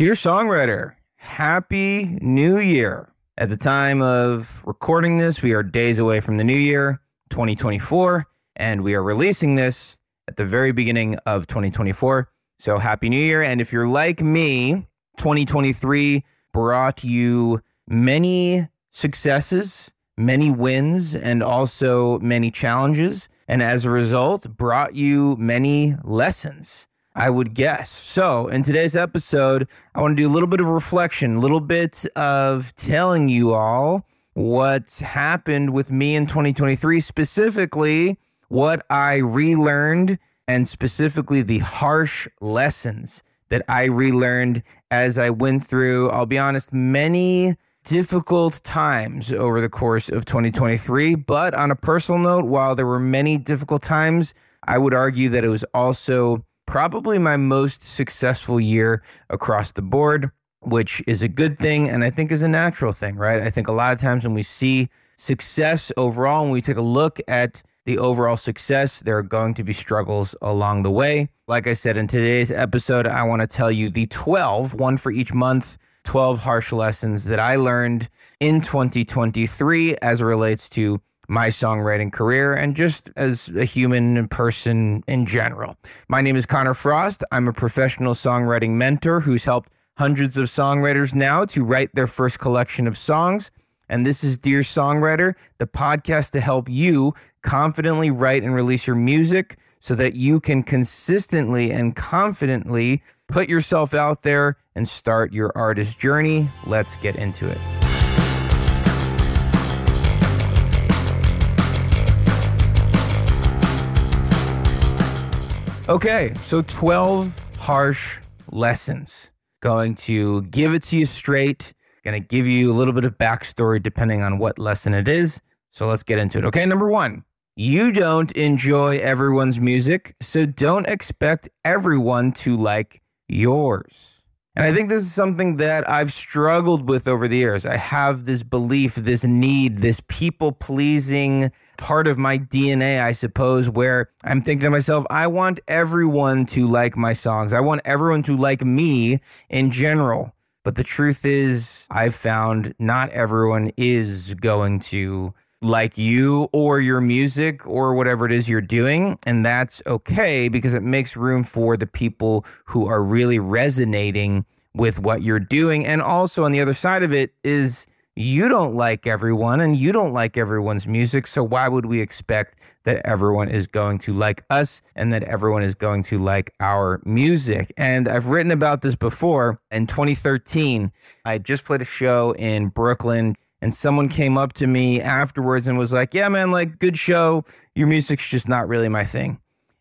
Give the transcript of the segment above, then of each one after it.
Dear songwriter, happy new year. At the time of recording this, we are days away from the new year, 2024, and we are releasing this at the very beginning of 2024. So happy new year. And if you're like me, 2023 brought you many successes, many wins, and also many challenges. And as a result, brought you many lessons. I would guess. So, in today's episode, I want to do a little bit of reflection, a little bit of telling you all what's happened with me in 2023, specifically what I relearned, and specifically the harsh lessons that I relearned as I went through, I'll be honest, many difficult times over the course of 2023. But on a personal note, while there were many difficult times, I would argue that it was also probably my most successful year across the board, which is a good thing and I think is a natural thing, right? I think a lot of times when we see success overall, when we take a look at the overall success, there are going to be struggles along the way. Like I said in today's episode, I want to tell you the 12, one for each month, 12 harsh lessons that I learned in 2023 as relates to my songwriting career and just as a human person in general. My name is Connor Frost. I'm a professional songwriting mentor who's helped hundreds of songwriters now to write their first collection of songs. And this is Dear Songwriter, the podcast to help you confidently write and release your music so that you can consistently and confidently put yourself out there and start your artist journey. Let's get into it. Okay, so 12 harsh lessons. Going to give it to you straight. Going to give you a little bit of backstory depending on what lesson it is. So let's get into it. Okay, number one, you don't enjoy everyone's music, so don't expect everyone to like yours. And I think this is something that I've struggled with over the years. I have this belief, this need, this people pleasing part of my DNA, I suppose, where I'm thinking to myself, I want everyone to like my songs. I want everyone to like me in general. But the truth is, I've found not everyone is going to like you or your music or whatever it is you're doing. And that's okay because it makes room for the people who are really resonating with what you're doing. And also on the other side of it is you don't like everyone and you don't like everyone's music. So why would we expect that everyone is going to like us and that everyone is going to like our music? And I've written about this before. In 2013, I just played a show in Brooklyn and someone came up to me afterwards and was like, "Yeah, man, like good show. Your music's just not really my thing."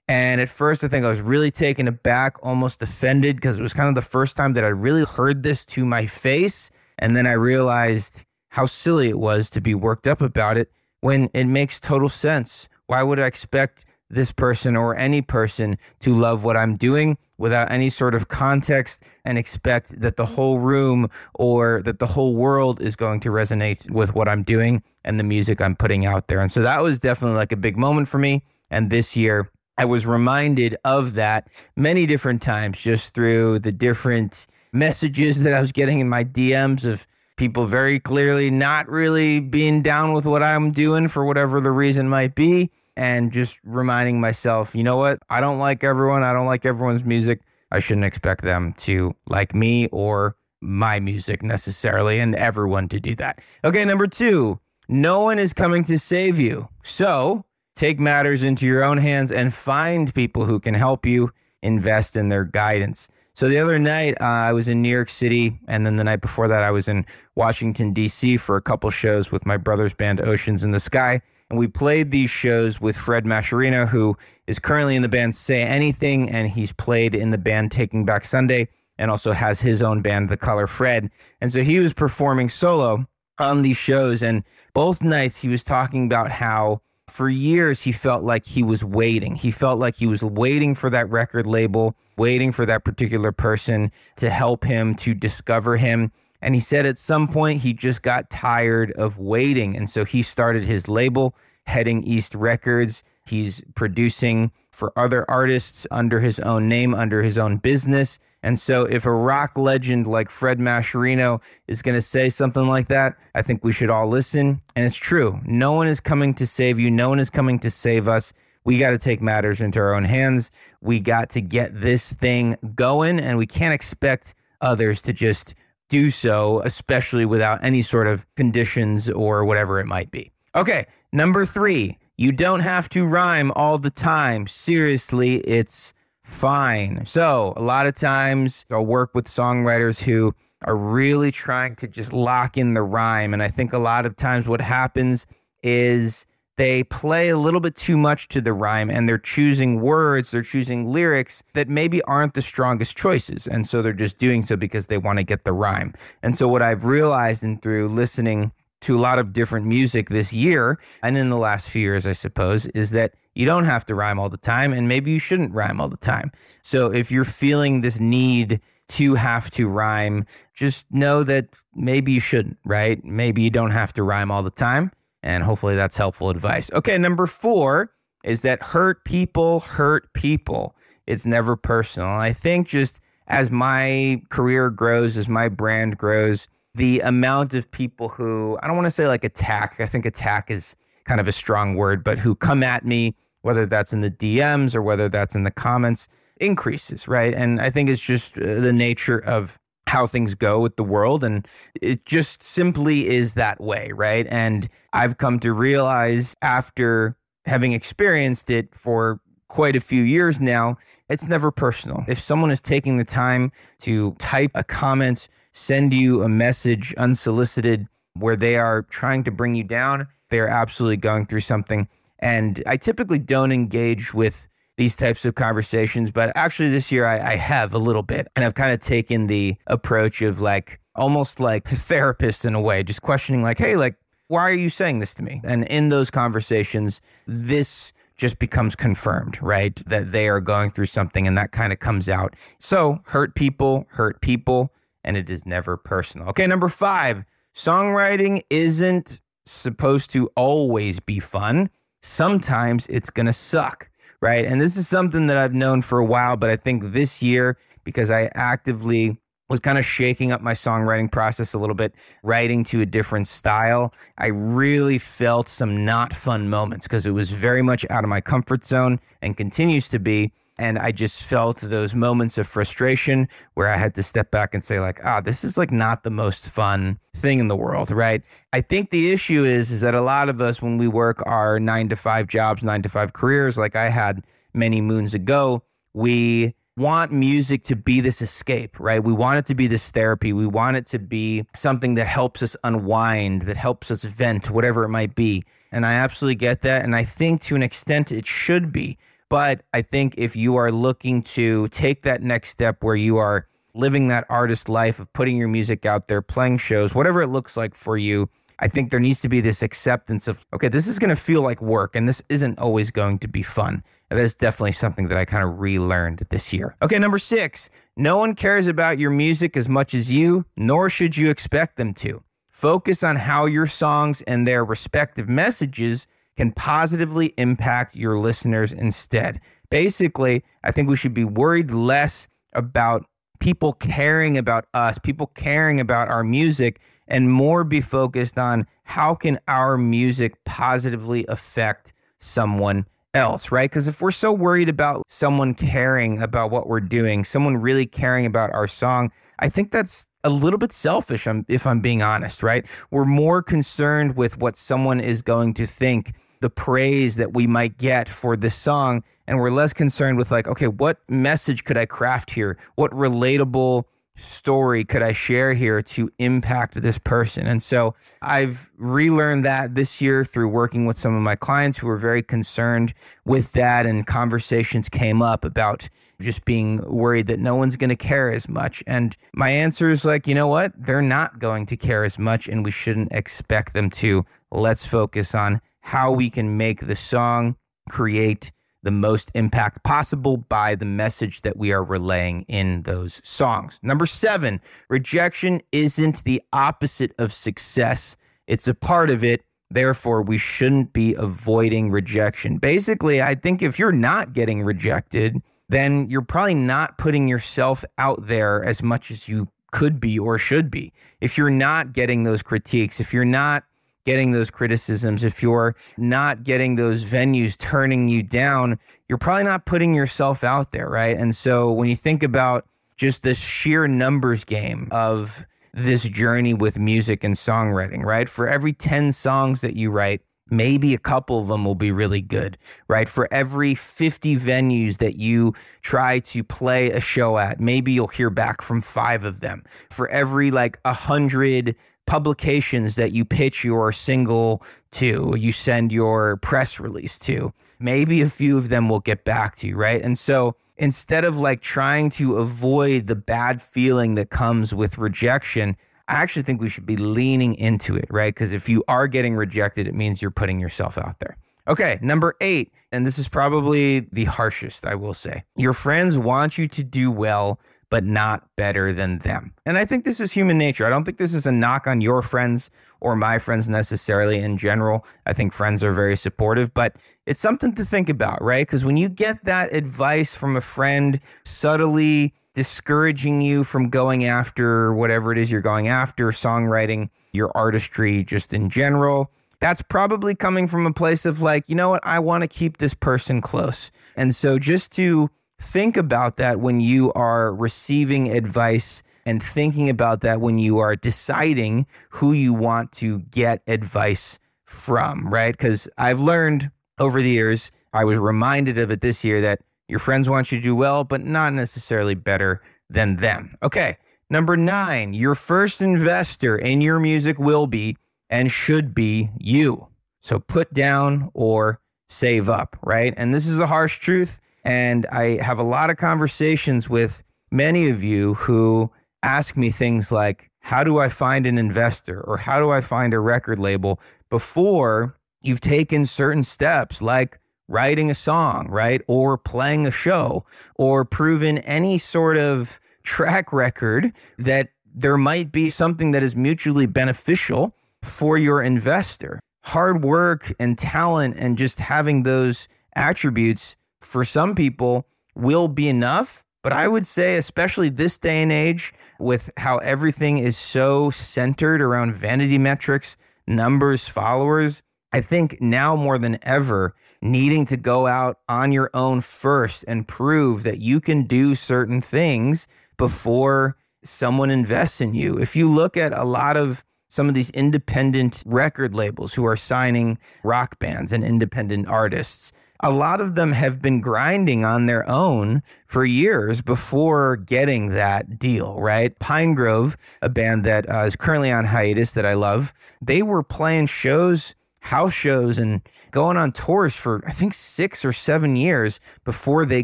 And at first, I think I was really taken aback, almost offended, because it was kind of the first time that I really heard this to my face. And then I realized how silly it was to be worked up about it when it makes total sense. Why would I expect this person or any person to love what I'm doing without any sort of context and expect that the whole room or that the whole world is going to resonate with what I'm doing and the music I'm putting out there. And so that was definitely like a big moment for me. And this year, I was reminded of that many different times just through the different messages that I was getting in my DMs of people very clearly not really being down with what I'm doing for whatever the reason might be and just reminding myself, you know what? I don't like everyone. I don't like everyone's music. I shouldn't expect them to like me or my music necessarily, and everyone to do that. Okay, number two, no one is coming to save you. So take matters into your own hands and find people who can help you invest in their guidance. So the other night, uh, I was in New York City, and then the night before that, I was in Washington, D.C. for a couple shows with my brother's band, Oceans in the Sky. And we played these shows with Fred Mascherino, who is currently in the band Say Anything, and he's played in the band Taking Back Sunday and also has his own band, The Color Fred. And so he was performing solo on these shows. And both nights he was talking about how for years he felt like he was waiting. He felt like he was waiting for that record label, waiting for that particular person to help him to discover him. And he said at some point he just got tired of waiting. And so he started his label, Heading East Records. He's producing for other artists under his own name, under his own business. And so if a rock legend like Fred Mascherino is going to say something like that, I think we should all listen. And it's true. No one is coming to save you. No one is coming to save us. We got to take matters into our own hands. We got to get this thing going and we can't expect others to just do so, especially without any sort of conditions or whatever it might be. Okay, number three, you don't have to rhyme all the time. Seriously, it's fine. So, a lot of times I'll work with songwriters who are really trying to just lock in the rhyme. And I think a lot of times what happens is they play a little bit too much to the rhyme and they're choosing words, they're choosing lyrics that maybe aren't the strongest choices. And so they're just doing so because they want to get the rhyme. And so what I've realized and through listening to a lot of different music this year and in the last few years, I suppose, is that you don't have to rhyme all the time and maybe you shouldn't rhyme all the time. So if you're feeling this need to have to rhyme, just know that maybe you shouldn't, right? Maybe you don't have to rhyme all the time. And hopefully that's helpful advice. Okay, number four is that hurt people hurt people. It's never personal. I think just as my career grows, as my brand grows, the amount of people who, I don't want to say like attack, I think attack is kind of a strong word, but who come at me, whether that's in the DMs or whether that's in the comments, increases, right? And I think it's just uh, the nature of how things go with the world. And it just simply is that way, right? And I've come to realize after having experienced it for quite a few years now, it's never personal. If someone is taking the time to type a comment, send you a message unsolicited where they are trying to bring you down, they're absolutely going through something. And I typically don't engage with these types of conversations, but actually this year I, I have a little bit. And I've kind of taken the approach of like almost like a therapist in a way, just questioning, like, hey, like, why are you saying this to me? And in those conversations, this just becomes confirmed, right? That they are going through something and that kind of comes out. So, hurt people, hurt people, and it is never personal. Okay, number five songwriting isn't supposed to always be fun. Sometimes it's going to suck right? And this is something that I've known for a while, but I think this year, because I actively was kind of shaking up my songwriting process a little bit, writing to a different style. I really felt some not fun moments because it was very much out of my comfort zone and continues to be. And I just felt those moments of frustration where I had to step back and say, like, ah, this is like not the most fun thing in the world, right? I think the issue is, is that a lot of us, when we work our nine to five jobs, nine to five careers, like I had many moons ago, we want music to be this escape, right? We want it to be this therapy. We want it to be something that helps us unwind, that helps us vent, whatever it might be. And I absolutely get that. And I think to an extent it should be. But I think if you are looking to take that next step where you are living that artist life of putting your music out there, playing shows, whatever it looks like for you, I think there needs to be this acceptance of, okay, this is going to feel like work and this isn't always going to be fun. And that's definitely something that I kind of relearned this year. Okay, number six, no one cares about your music as much as you, nor should you expect them to. Focus on how your songs and their respective messages can positively impact your listeners instead. Basically, I think we should be worried less about people caring about us, people caring about our music, and more be focused on how can our music positively affect someone else, right? Because if we're so worried about someone caring about what we're doing, someone really caring about our song, I think that's a little bit selfish um, if I'm being honest, right? We're more concerned with what someone is going to think the praise that we might get for this song and we're less concerned with like okay what message could i craft here what relatable story could I share here to impact this person? And so I've relearned that this year through working with some of my clients who were very concerned with that. And conversations came up about just being worried that no one's going to care as much. And my answer is like, you know what? They're not going to care as much, and we shouldn't expect them to. Let's focus on how we can make the song create the most impact possible by the message that we are relaying in those songs. Number seven, rejection isn't the opposite of success, it's a part of it. Therefore, we shouldn't be avoiding rejection. Basically, I think if you're not getting rejected, then you're probably not putting yourself out there as much as you could be or should be. If you're not getting those critiques, if you're not getting those criticisms, if you're not getting those venues turning you down, you're probably not putting yourself out there, right? And so when you think about just this sheer numbers game of this journey with music and songwriting, right? For every 10 songs that you write, maybe a couple of them will be really good, right? For every 50 venues that you try to play a show at, maybe you'll hear back from five of them. For every like a hundred publications that you pitch your single to, you send your press release to, maybe a few of them will get back to you, right? And so instead of like trying to avoid the bad feeling that comes with rejection, I actually think we should be leaning into it, right? Because if you are getting rejected, it means you're putting yourself out there. Okay, number eight, and this is probably the harshest, I will say. Your friends want you to do well, but not better than them. And I think this is human nature. I don't think this is a knock on your friends or my friends necessarily in general. I think friends are very supportive, but it's something to think about, right? Because when you get that advice from a friend subtly discouraging you from going after whatever it is you're going after, songwriting, your artistry, just in general. That's probably coming from a place of like, you know what, I want to keep this person close. And so just to think about that when you are receiving advice and thinking about that when you are deciding who you want to get advice from, right? Because I've learned over the years, I was reminded of it this year that your friends want you to do well, but not necessarily better than them. Okay. Number nine, your first investor in your music will be and should be you. So put down or save up, right? And this is a harsh truth. And I have a lot of conversations with many of you who ask me things like, how do I find an investor or how do I find a record label before you've taken certain steps like writing a song, right? Or playing a show or proven any sort of track record that there might be something that is mutually beneficial for your investor. Hard work and talent and just having those attributes for some people will be enough. But I would say, especially this day and age, with how everything is so centered around vanity metrics, numbers, followers, I think now more than ever, needing to go out on your own first and prove that you can do certain things before someone invests in you. If you look at a lot of some of these independent record labels who are signing rock bands and independent artists, a lot of them have been grinding on their own for years before getting that deal, right? Pinegrove, a band that uh, is currently on hiatus that I love, they were playing shows house shows and going on tours for I think six or seven years before they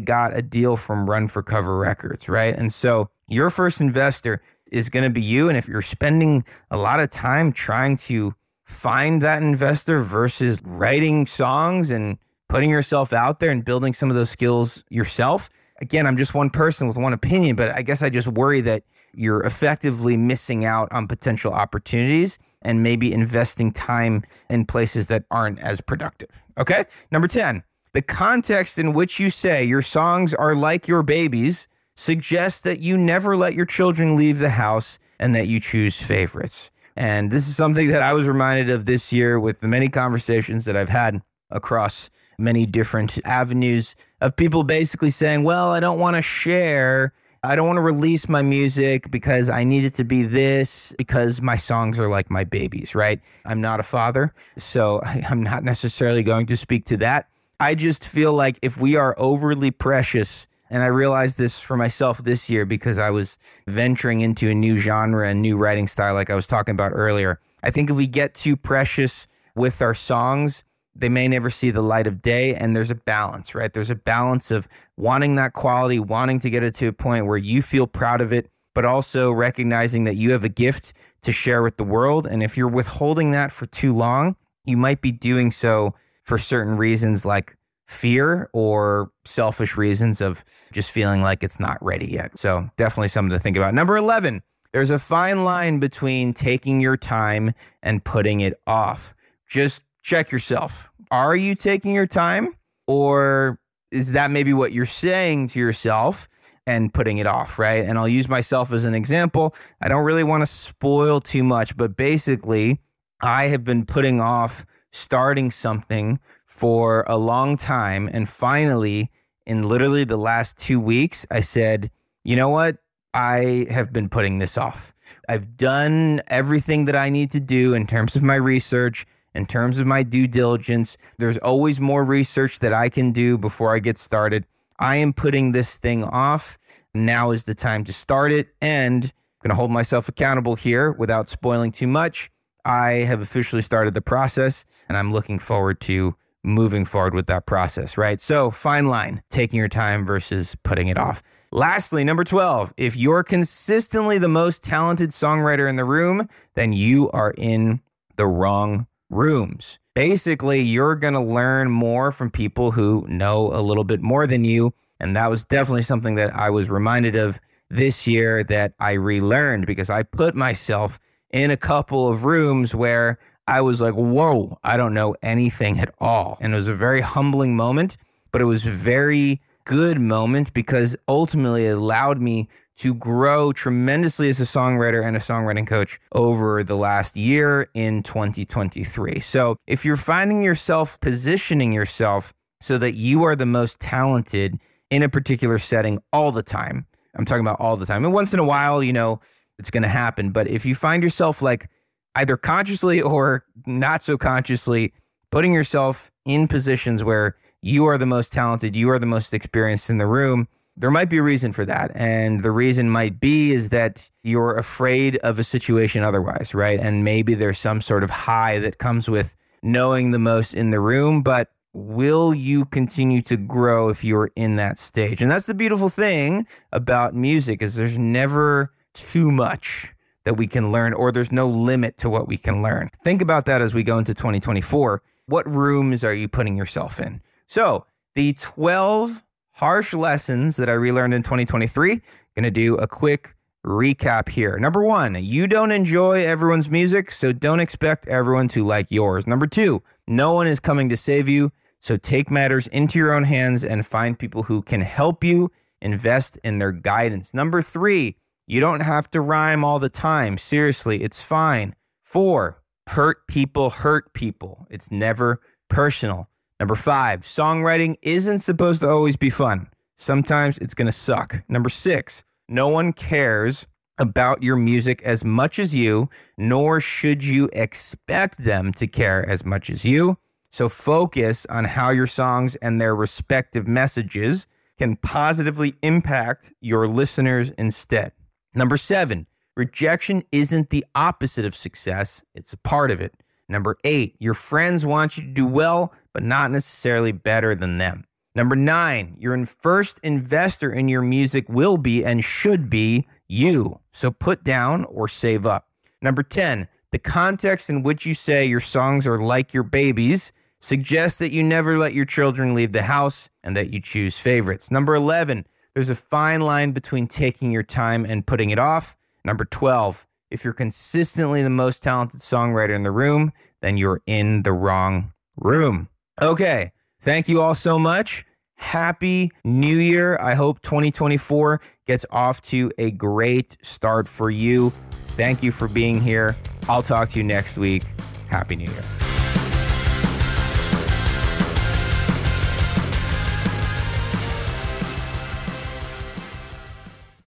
got a deal from Run for Cover Records, right? And so your first investor is going to be you. And if you're spending a lot of time trying to find that investor versus writing songs and putting yourself out there and building some of those skills yourself, again, I'm just one person with one opinion, but I guess I just worry that you're effectively missing out on potential opportunities and maybe investing time in places that aren't as productive. Okay. Number 10, the context in which you say your songs are like your babies suggests that you never let your children leave the house and that you choose favorites. And this is something that I was reminded of this year with the many conversations that I've had across many different avenues of people basically saying, well, I don't want to share I don't want to release my music because I need it to be this because my songs are like my babies, right? I'm not a father, so I'm not necessarily going to speak to that. I just feel like if we are overly precious, and I realized this for myself this year because I was venturing into a new genre and new writing style, like I was talking about earlier. I think if we get too precious with our songs, they may never see the light of day. And there's a balance right? There's a balance of wanting that quality wanting to get it to a point where you feel proud of it but also recognizing that you have a gift to share with the world. And if you're withholding that for too long you might be doing so for certain reasons like fear or selfish reasons of just feeling like it's not ready yet. So definitely something to think about. Number 11 there's a fine line between taking your time and putting it off. Just check yourself. Are you taking your time or is that maybe what you're saying to yourself and putting it off, right? And I'll use myself as an example. I don't really want to spoil too much, but basically, I have been putting off starting something for a long time. And finally, in literally the last two weeks, I said, you know what? I have been putting this off. I've done everything that I need to do in terms of my research, in terms of my due diligence. There's always more research that I can do before I get started. I am putting this thing off. Now is the time to start it. And I'm going to hold myself accountable here without spoiling too much. I have officially started the process and I'm looking forward to moving forward with that process, right? So, fine line, taking your time versus putting it off. Lastly, number 12, if you're consistently the most talented songwriter in the room, then you are in the wrong rooms. Basically, you're going to learn more from people who know a little bit more than you. And that was definitely something that I was reminded of this year that I relearned because I put myself in a couple of rooms where I was like, whoa, I don't know anything at all. And it was a very humbling moment, but it was very good moment because ultimately it allowed me to grow tremendously as a songwriter and a songwriting coach over the last year in 2023. So if you're finding yourself positioning yourself so that you are the most talented in a particular setting all the time, I'm talking about all the time. And once in a while, you know, it's going to happen. But if you find yourself like either consciously or not so consciously putting yourself in positions where you are the most talented, you are the most experienced in the room, there might be a reason for that. And the reason might be is that you're afraid of a situation otherwise, right? And maybe there's some sort of high that comes with knowing the most in the room, but will you continue to grow if you're in that stage? And that's the beautiful thing about music is there's never too much that we can learn or there's no limit to what we can learn. Think about that as we go into 2024. What rooms are you putting yourself in? So, the 12 harsh lessons that I relearned in 2023, going to do a quick recap here. Number 1, you don't enjoy everyone's music, so don't expect everyone to like yours. Number 2, no one is coming to save you, so take matters into your own hands and find people who can help you invest in their guidance. Number 3, you don't have to rhyme all the time. Seriously, it's fine. Four, hurt people hurt people. It's never personal. Number five, songwriting isn't supposed to always be fun. Sometimes it's going to suck. Number six, no one cares about your music as much as you, nor should you expect them to care as much as you. So focus on how your songs and their respective messages can positively impact your listeners instead. Number seven, rejection isn't the opposite of success, it's a part of it. Number eight, your friends want you to do well, but not necessarily better than them. Number nine, your first investor in your music will be and should be you. So put down or save up. Number 10, the context in which you say your songs are like your babies suggests that you never let your children leave the house and that you choose favorites. Number 11, there's a fine line between taking your time and putting it off. Number 12, if you're consistently the most talented songwriter in the room, then you're in the wrong room. Okay. Thank you all so much. Happy New Year. I hope 2024 gets off to a great start for you. Thank you for being here. I'll talk to you next week. Happy New Year.